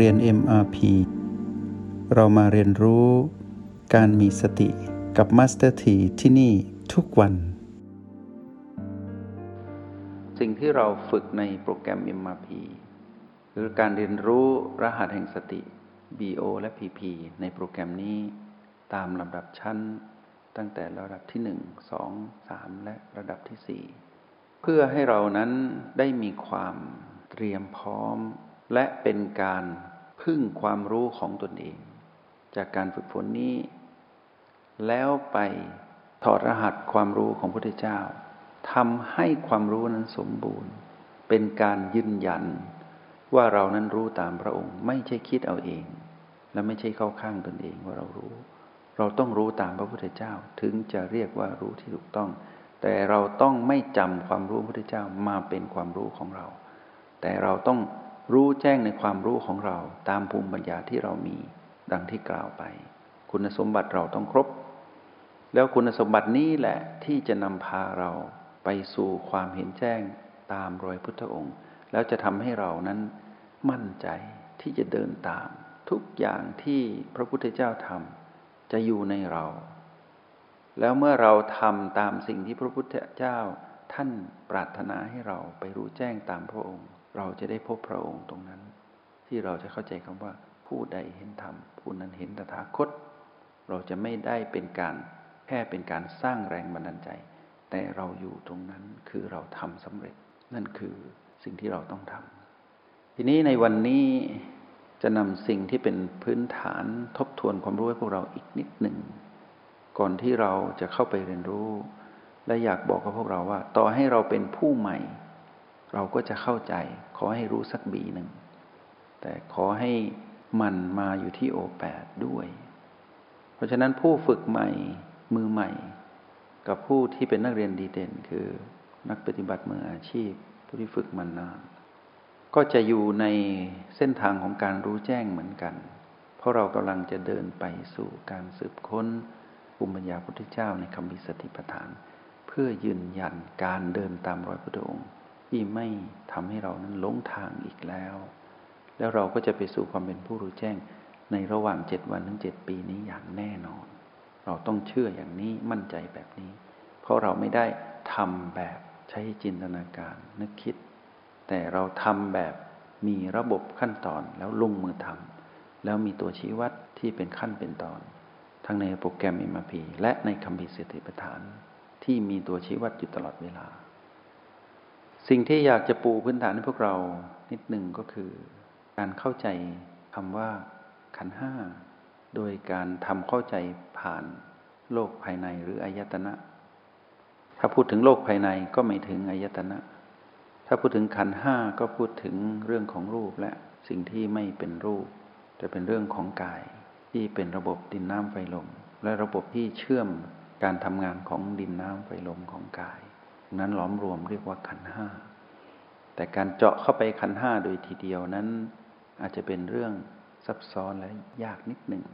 เรียน MRP เรามาเรียนรู้การมีสติกับ Master T ที่ที่นี่ทุกวัน สิ่งที่เราฝึกในโปรแกรม MRP คือการเรียนรู้รหัสแห่งสติ BO และ PP ในโปรแกรมนี้ตามลำดับชั้น ตั้งแต่ระดับที่ 1 2 3 และระดับที่ 4 เพื่อให้เรานั้นได้มีความเตรียมพร้อม และเป็นการพึ่งความรู้ของตนเอง จากการฝึกฝนนี้ แล้วไปถอดรหัสความรู้ของพระพุทธเจ้าทำให้ความรู้นั้นสมบูรณ์ เป็นการยืนยัน ว่าเรานั้นรู้ตามพระองค์ ไม่ใช่คิดเอาเอง และไม่ใช่เข้าข้างตนเองว่าเรารู้ เราต้องรู้ตามพระพุทธเจ้าถึงจะเรียกว่ารู้ที่ถูกต้อง แต่เราต้องไม่จำความรู้พระพุทธเจ้ามาเป็นความรู้ของเรา แต่เราต้อง รู้แจ้งในความรู้ของเราตามภูมิปัญญาที่เรามีดังที่กล่าวไป คุณสมบัติเราต้องครบ แล้วคุณสมบัตินี้แหละที่จะนำพาเราไปสู่ความเห็นแจ้งตามรอยพุทธองค์ แล้วจะทำให้เรานั้นมั่นใจที่จะเดินตาม ทุกอย่างที่พระพุทธเจ้าทำจะอยู่ในเรา แล้วเมื่อเราทำตามสิ่งที่พระพุทธเจ้าท่านปรารถนาให้เราไปรู้แจ้งตามพระองค์ เราจะได้พบพระองค์ตรงนั้น ที่เราจะเข้าใจคำว่า ผู้ใดเห็นธรรม ผู้นั้นเห็นตถาคต เราจะไม่ได้เป็นการแค่เป็นการสร้างแรงบันดาลใจ แต่เราอยู่ตรงนั้นคือเราทำสำเร็จนั่นคือสิ่งที่เราต้องทำทีนี้ในวันนี้จะนำสิ่งที่เป็นพื้นฐานทบทวนความรู้ให้พวกเราอีกนิดหนึ่ง ก่อนที่เราจะเข้าไปเรียนรู้ และอยากบอกกับพวกเราว่า ต่อให้เราเป็นผู้ใหม่ เราก็จะเข้าใจ ขอให้รู้สักบีหนึ่ง แต่ขอให้มันมาอยู่ที่โอแปดด้วย เพราะฉะนั้นผู้ฝึกใหม่มือใหม่ กับผู้ที่เป็นนักเรียนดีเด่น คือนักปฏิบัติมืออาชีพ ผู้ที่ฝึกมานาน ก็จะอยู่ในเส้นทางของการรู้แจ้งเหมือนกัน เพราะเรากำลังจะเดินไปสู่การสืบค้นภูมิปัญญาพุทธเจ้าในคำวิสติปัฏฐาน เพื่อยืนยันการเดินตามรอยพระองค์ ที่ไม่ทำให้เรานั้นหลงทางอีกแล้ว แล้วเราก็จะไปสู่ความเป็นผู้รู้แจ้งในระหว่างเจ็ดวันถึงเจ็ดปีนี้อย่างแน่นอน เราต้องเชื่ออย่างนี้มั่นใจแบบนี้ เพราะเราไม่ได้ทำแบบใช้จินตนาการนึกคิด แต่เราทำแบบมีระบบขั้นตอนแล้วลงมือทำแล้วมีตัวชี้วัดที่เป็นขั้นเป็นตอน ทั้งในโปรแกรมอิมพีและในคำพิสติปัฏฐาน ที่มีตัวชี้วัดอยู่ตลอดเวลา สิ่งที่อยากจะปูพื้นฐานให้พวกเรานิดหนึ่งก็คือ การเข้าใจคำว่าขันห้าโดยการทำเข้าใจผ่านโลกภายในหรืออายตนะ ถ้าพูดถึงโลกภายในก็ไม่ถึงอายตนะ ถ้าพูดถึงขันห้าก็พูดถึงเรื่องของรูปและสิ่งที่ไม่เป็นรูป แต่เป็นเรื่องของกายที่เป็นระบบดินน้ำไฟลมและระบบที่เชื่อมการทำงานของดินน้ำไฟลมของกาย นั้นล้อมรวมเรียกว่าขันห้า แต่การเจาะเข้าไปขันห้าโดยทีเดียวนั้น อาจจะเป็นเรื่องซับซ้อนและยากนิดหนึ่ง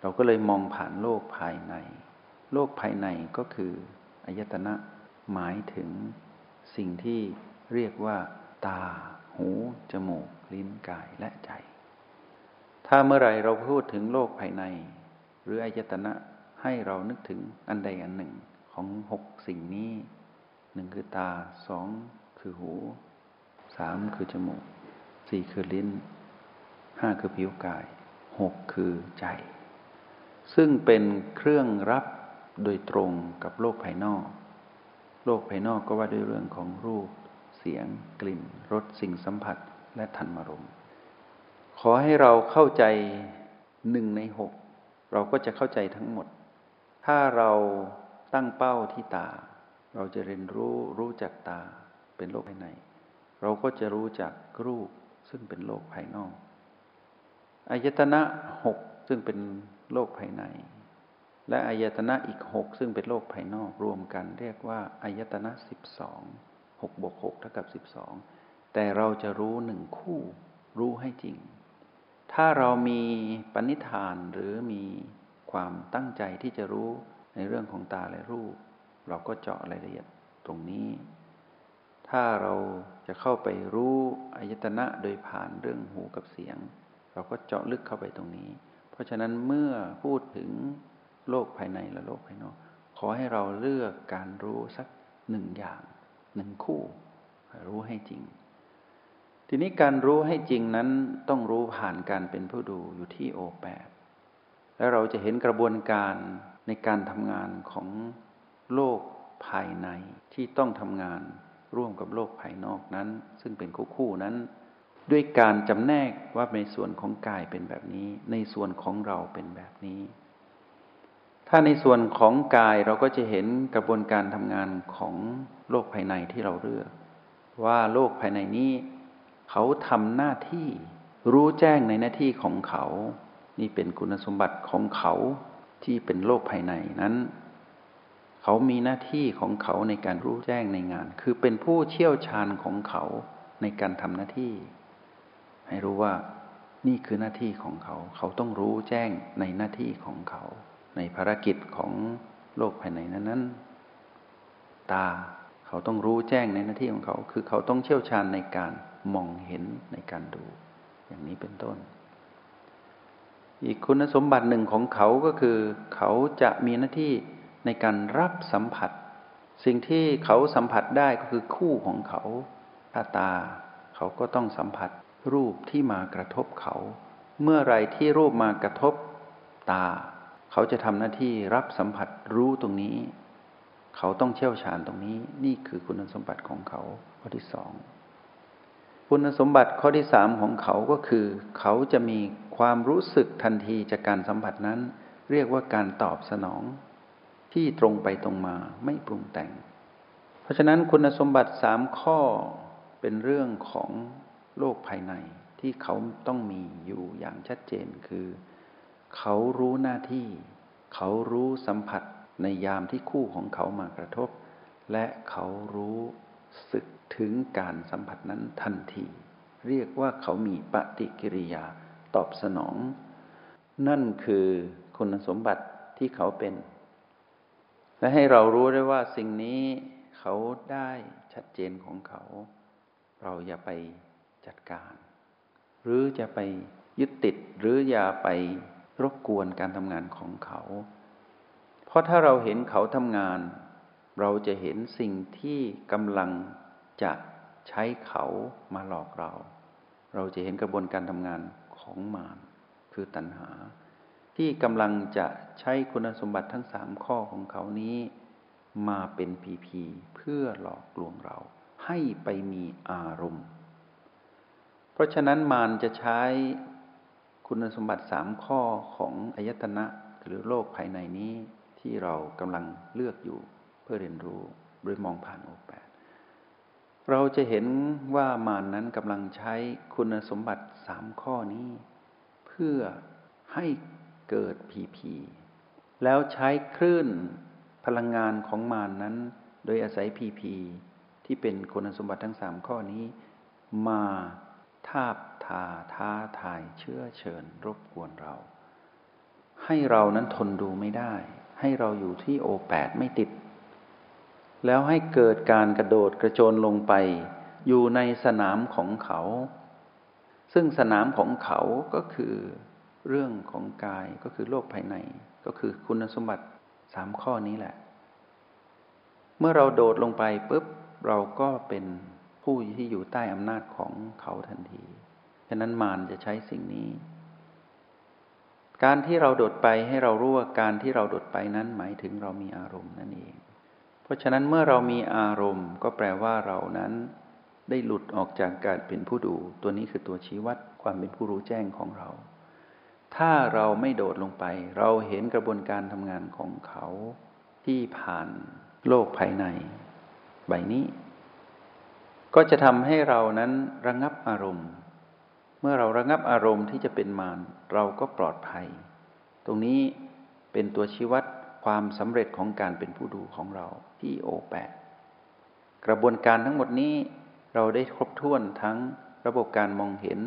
เราก็เลยมองผ่านโลกภายใน โลกภายในก็คืออายตนะหมายถึงสิ่งที่เรียกว่า ตา หู จมูก ลิ้น กาย และใจ ถ้าเมื่อไรเราพูดถึงโลกภายใน หรืออายตนะให้เรานึกถึงอันใดอันหนึ่งของหกสิ่งนี้ หนึ่งคือตาสองคือหูสามคือจมูกสี่คือลิ้นห้าคือผิวกายหกคือใจ ซึ่งเป็นเครื่องรับโดยตรงกับโลกภายนอก โลกภายนอกก็ว่าด้วยเรื่องของรูป เสียง กลิ่นรสสิ่งสัมผัสและธรรมารมขอให้เราเข้าใจหนึ่งในหกเราก็จะเข้าใจทั้งหมด ถ้าเราตั้งเป้าที่ตา เราจะเรียนรู้รู้จักตาเป็นโลกภายใน เราก็จะรู้จักรูปซึ่งเป็นโลกภายนอกอายตนะหกซึ่งเป็นโลกภายใน และอายตนะอีกหกซึ่งเป็นโลกภายนอกรวมกันเรียกว่าอายตนะสิบสองหกบวกหกเท่ากับสิบสองแต่เราจะรู้หนึ่งคู่รู้ให้จริง ถ้าเรามีปณิธานหรือมีความตั้งใจที่จะรู้ในเรื่องของตาและรูป เราก็เจาะรายละเอียดตรงนี้ ถ้าเราจะเข้าไปรู้อายตนะโดยผ่านเรื่องหูกับเสียง เราก็เจาะลึกเข้าไปตรงนี้ เพราะฉะนั้นเมื่อพูดถึงโลกภายในและโลกภายนอก ขอให้เราเลือกการรู้สักหนึ่งอย่างหนึ่งคู่ รู้ให้จริง ทีนี้การรู้ให้จริงนั้นต้องรู้ผ่านการเป็นผู้ดูอยู่ที่โอแปดแล้วเราจะเห็นกระบวนการในการทำงานของ โลกภายในที่ต้องทำงานร่วมกับโลกภายนอกนั้น ซึ่งเป็นคู่คู่นั้น ด้วยการจำแนกว่าในส่วนของกายเป็นแบบนี้ ในส่วนของเราเป็นแบบนี้ ถ้าในส่วนของกายเราก็จะเห็นกระบวนการทำงานของโลกภายในที่เราเลือก ว่าโลกภายในนี้ เขาทำหน้าที่รู้แจ้งในหน้าที่ของเขา นี่เป็นคุณสมบัติของเขาที่เป็นโลกภายในนั้น เขามีหน้าที่ของเขาในการรู้แจ้งในงาน คือเป็นผู้เชี่ยวชาญของเขาในการทำหน้าที่ ให้รู้ว่านี่คือหน้าที่ของเขา เขาต้องรู้แจ้งในหน้าที่ของเขา ในภารกิจของโลกภายในนั้นนั้นตาเขาต้องรู้แจ้งในหน้าที่ของเขา คือเขาต้องเชี่ยวชาญในการมองเห็นในการดู อย่างนี้เป็นต้น อีกคุณสมบัติหนึ่งของเขาก็คือ เขาจะมีหน้าที่ ในการรับสัมผัส สิ่งที่เขาสัมผัสได้ก็คือคู่ของเขาถ้าตา เขาก็ต้องสัมผัสรูปที่มากระทบเขา เมื่อไรที่รูปมากระทบตา เขาจะทำหน้าที่รับสัมผัสรู้ตรงนี้ เขาต้องเชี่ยวชาญตรงนี้ นี่คือคุณสมบัติของเขาข้อที่สองคุณสมบัติข้อที่สามของเขาก็คือ เขาจะมีความรู้สึกทันทีจากการสัมผัสนั้น เรียกว่าการตอบสนอง ที่ตรงไปตรงมาไม่ปรุงแต่ง เพราะฉะนั้นคุณสมบัติสามข้อเป็นเรื่องของโลกภายในที่เขาต้องมีอยู่อย่างชัดเจนคือ เขารู้หน้าที่ เขารู้สัมผัสในยามที่คู่ของเขามากระทบ และเขารู้สึกถึงการสัมผัสนั้นทันที เรียกว่าเขามีปฏิกิริยาตอบสนอง นั่นคือคุณสมบัติที่เขาเป็น และให้เรารู้ได้ว่าสิ่งนี้เขาได้ชัดเจนของเขา เราอย่าไปจัดการ หรือจะไปยึดติดหรืออย่าไปรบกวนการทำงานของเขา เพราะถ้าเราเห็นเขาทำงาน เราจะเห็นสิ่งที่กำลังจะใช้เขามาหลอกเรา เราจะเห็นกระบวนการทำงานของมารคือตัณหา ที่กำลังจะใช้คุณสมบัติทั้งสามข้อของเขานี้มาเป็นพีพีเพื่อหลอกลวงเรา ให้ไปมีอารมณ์ เพราะฉะนั้นมารจะใช้คุณสมบัติสามข้อของอายตนะหรือโลกภายในนี้ที่เรากำลังเลือกอยู่เพื่อเรียนรู้โดยมองผ่านโอแปดเราจะเห็นว่ามารนนั้นกำลังใช้คุณสมบัติสามข้อนี้ เพื่อให้ เกิดผีผีแล้วใช้คลื่นพลังงานของมานนั้น โดยอาศัยผีผีที่เป็นคุณสมบัติทั้งสามข้อนี้ มาทาบทาท้าทายเชื่อเชิญรบกวนเรา ให้เรานั้นทนดูไม่ได้ ให้เราอยู่ที่โอแปดไม่ติด แล้วให้เกิดการกระโดดกระโจนลงไป อยู่ในสนามของเขา ซึ่งสนามของเขาก็คือ เรื่องของกายก็คือโลกภายใน ก็คือคุณสมบัติสามข้อนี้แหละ เมื่อเราโดดลงไปปุ๊บเราก็เป็นผู้ที่อยู่ใต้อำนาจของเขาทันที ฉะนั้นมารจะใช้สิ่งนี้ การที่เราโดดไปให้เรารู้ว่าการที่เราโดดไปนั้นหมายถึงเรามีอารมณ์นั่นเอง เพราะฉะนั้นเมื่อเรามีอารมณ์ ก็แปลว่าเรานั้นได้หลุดออกจากการเป็นผู้ดู ตัวนี้คือตัวชี้วัดความเป็นผู้รู้แจ้งของเรา ถ้าเราไม่โดดลงไป เราเห็นกระบวนการทำงานของเขาที่ผ่านโลกภายใน ใบนี้ ก็จะทำให้เรานั้นระงับอารมณ์ เมื่อเราระงับอารมณ์ที่จะเป็นมารเราก็ปลอดภัย ตรงนี้เป็นตัวชี้วัดความสำเร็จของการเป็นผู้ดูของเราที่โอแปกระบวนการทั้งหมดนี้เราได้ครบถ้วนทั้งระบบการมองเห็น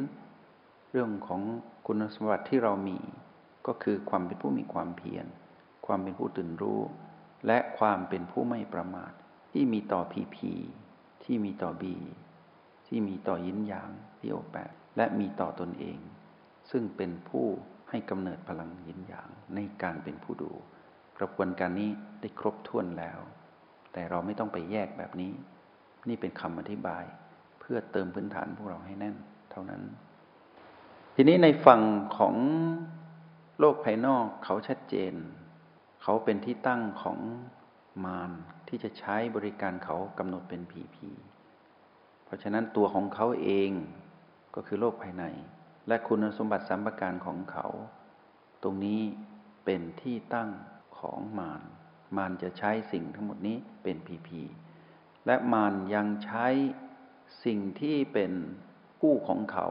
รื่องของคุณสมบัติที่เรามี ก็คือความเป็นผู้มีความเพียร ความเป็นผู้ตื่นรู้ และความเป็นผู้ไม่ประมาท ที่มีต่อพีพีที่มีต่อบีที่มีต่อยินหยางที่โอแปดและมีต่อตนเอง ซึ่งเป็นผู้ให้กำเนิดพลังยินหยางในการเป็นผู้ดู กระบวนการนี้ได้ครบถ้วนแล้ว แต่เราไม่ต้องไปแยกแบบนี้ นี่เป็นคำอธิบาย เพื่อเติมพื้นฐานพวกเราให้แน่น เท่านั้น ทีนี้ในฝั่งของโลกภายนอกเขาชัดเจน เขาเป็นที่ตั้งของมารที่จะใช้บริการเขากำหนดเป็นผีผีเพราะฉะนั้นตัวของเขาเองก็คือโลกภายใน และคุณสมบัติสัมปการของเขา ตรงนี้เป็นที่ตั้งของมารมารจะใช้สิ่งทั้งหมดนี้เป็นพีพีและมารยังใช้สิ่งที่เป็นกู้ของเขา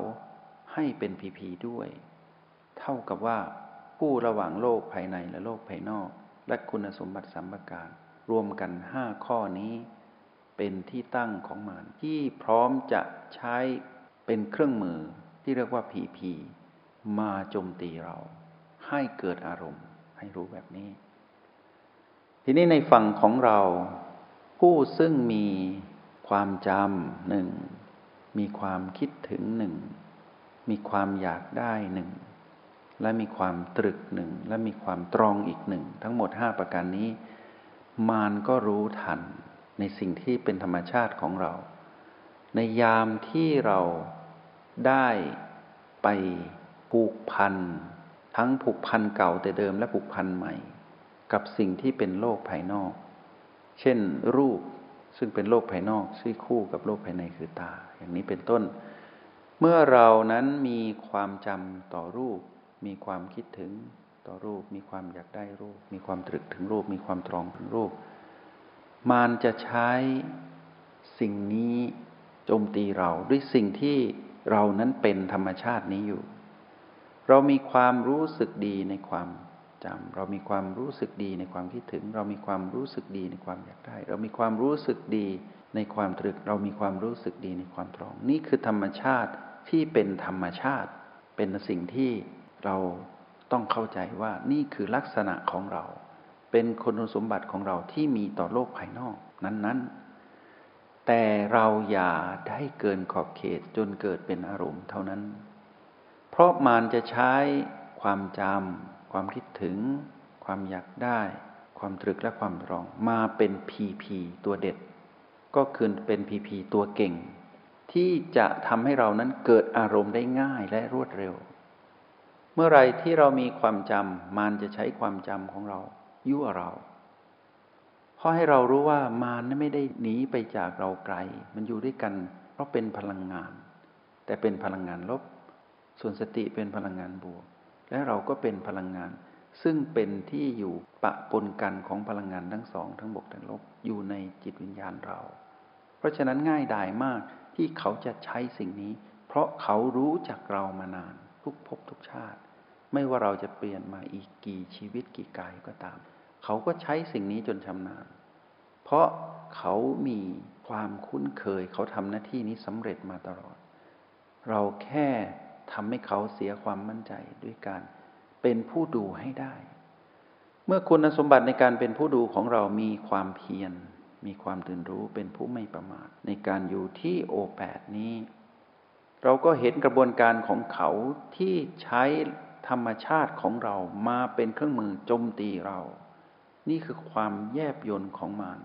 ให้เป็นพีพีด้วย เท่ากับว่ากู้ระหว่างโลกภายในและโลกภายนอก และคุณสมบัติสัมปการ รวมกันห้าข้อนี้ เป็นที่ตั้งของมารที่พร้อมจะใช้เป็นเครื่องมือที่เรียกว่าผีผีมาโจมตีเรา ให้เกิดอารมณ์ให้รู้แบบนี้ ทีนี้ในฝั่งของเรา ผู้ซึ่งมีความจำหนึ่งมีความคิดถึงหนึ่ง มีความอยากได้หนึ่งและมีความตรึกหนึ่งและมีความตรองอีกหนึ่งทั้งหมดห้าประการนี้ มารก็รู้ทันในสิ่งที่เป็นธรรมชาติของเรา ในยามที่เราได้ไปผูกพัน ทั้งผูกพันเก่าแต่เดิมและผูกพันใหม่ กับสิ่งที่เป็นโลกภายนอก เช่นรูปซึ่งเป็นโลกภายนอกซึ่คู่กับโลกภายในคือตา อย่างนี้เป็นต้น เมื่อเรานั้นมีความจำต่อรูป มีความคิดถึงต่อรูป มีความอยากได้รูป มีความตรึกถึงรูป มีความตรองถึงรูป มานจะใช้สิ่งนี้โจมตีเราด้วยสิ่งที่เรานั้นเป็นธรรมชาตินี้อยู่ เรามีความรู้สึกดีในความจำเรามีความรู้สึกดีในความคิดถึง เรามีความรู้สึกดีในความอยากได้ เรามีความรู้สึกดีในความตรึก เรามีความรู้สึกดีในความตรอง นี่คือธรรมชาติ ที่เป็นธรรมชาติ เป็นสิ่งที่เราต้องเข้าใจว่านี่คือลักษณะของเรา เป็นคุณสมบัติของเราที่มีต่อโลกภายนอกนั้น ๆ แต่เราอย่าได้เกินขอบเขตจนเกิดเป็นอารมณ์เท่านั้น เพราะมานจะใช้ความจำความคิดถึง ความอยากได้ ความตรึกและความรองมาเป็นพีพีตัวเด็ด ก็คือเป็นพีพีตัวเก่ง ที่จะทำให้เรานั้นเกิดอารมณ์ได้ง่ายและรวดเร็ว เมื่อไรที่เรามีความจำมานจะใช้ความจำของเรายั่วเราเพราะให้เรารู้ว่ามารนั้นไม่ได้หนีไปจากเราไกล มันอยู่ด้วยกัน เพราะเป็นพลังงาน แต่เป็นพลังงานลบ ส่วนสติเป็นพลังงานบวก และเราก็เป็นพลังงาน ซึ่งเป็นที่อยู่ปะปนกันของพลังงานทั้งสอง ทั้งบวกทั้งลบอยู่ในจิตวิญญาณเรา เพราะฉะนั้นง่ายดายมาก ที่เขาจะใช้สิ่งนี้ เพราะเขารู้จักเรามานาน ทุกภพทุกชาติ ไม่ว่าเราจะเปลี่ยนมาอีกกี่ชีวิตกี่กายก็ตาม เขาก็ใช้สิ่งนี้จนชำนาญ เพราะเขามีความคุ้นเคย เขาทำหน้าที่นี้สำเร็จมาตลอด เราแค่ทำให้เขาเสียความมั่นใจด้วยการเป็นผู้ดูให้ได้ เมื่อคุณสมบัติในการเป็นผู้ดูของเรามีความเพียร มีความตื่นรู้เป็นผู้ไม่ประมาทในการอยู่ที่โอแปดนี้ เราก็เห็นกระบวนการของเขาที่ใช้ธรรมชาติของเรามาเป็นเครื่องมือโจมตีเรา นี่คือความแยบยนต์ของมาร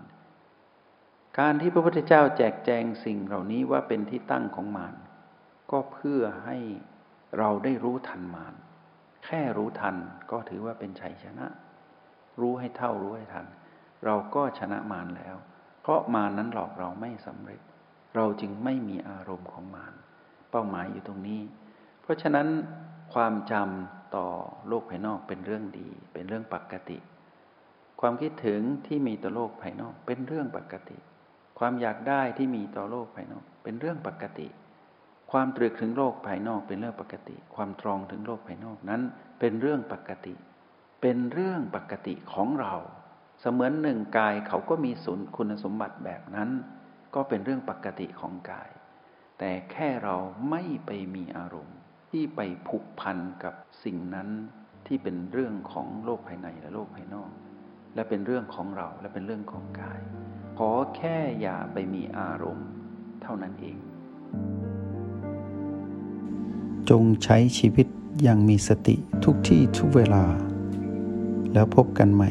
การที่พระพุทธเจ้าแจกแจงสิ่งเหล่านี้ว่าเป็นที่ตั้งของมารก็เพื่อให้เราได้รู้ทันมารแค่รู้ทันก็ถือว่าเป็นชัยชนะ รู้ให้เท่ารู้ให้ทัน เราก็ชนะมารแล้ว เพราะมารนั้นหลอกเราไม่สำเร็จ เราจึงไม่มีอารมณ์ของมารเป้าหมายอยู่ตรงนี้ เพราะฉะนั้นความจำต่อโลกภายนอกเป็นเรื่องดี เป็นเรื่องปกติ ความคิดถึงที่มีต่อโลกภายนอกเป็นเรื่องปกติ ความอยากได้ที่มีต่อโลกภายนอกเป็นเรื่องปกติ ความตรึกถึงโลกภายนอกเป็นเรื่องปกติ ความตรองถึงโลกภายนอกนั้นเป็นเรื่องปกติ เป็นเรื่องปกติของเรา เสมือนหนึ่งกายเขาก็มีสุนคุณสมบัติแบบนั้น ก็เป็นเรื่องปกติของกาย แต่แค่เราไม่ไปมีอารมณ์ ที่ไปผูกพันกับสิ่งนั้นที่เป็นเรื่องของโลกภายในและโลกภายนอก และเป็นเรื่องของเราและเป็นเรื่องของกาย ขอแค่อย่าไปมีอารมณ์ เท่านั้นเอง จงใช้ชีวิตอย่างมีสติทุกที่ทุกเวลา แล้วพบกันใหม่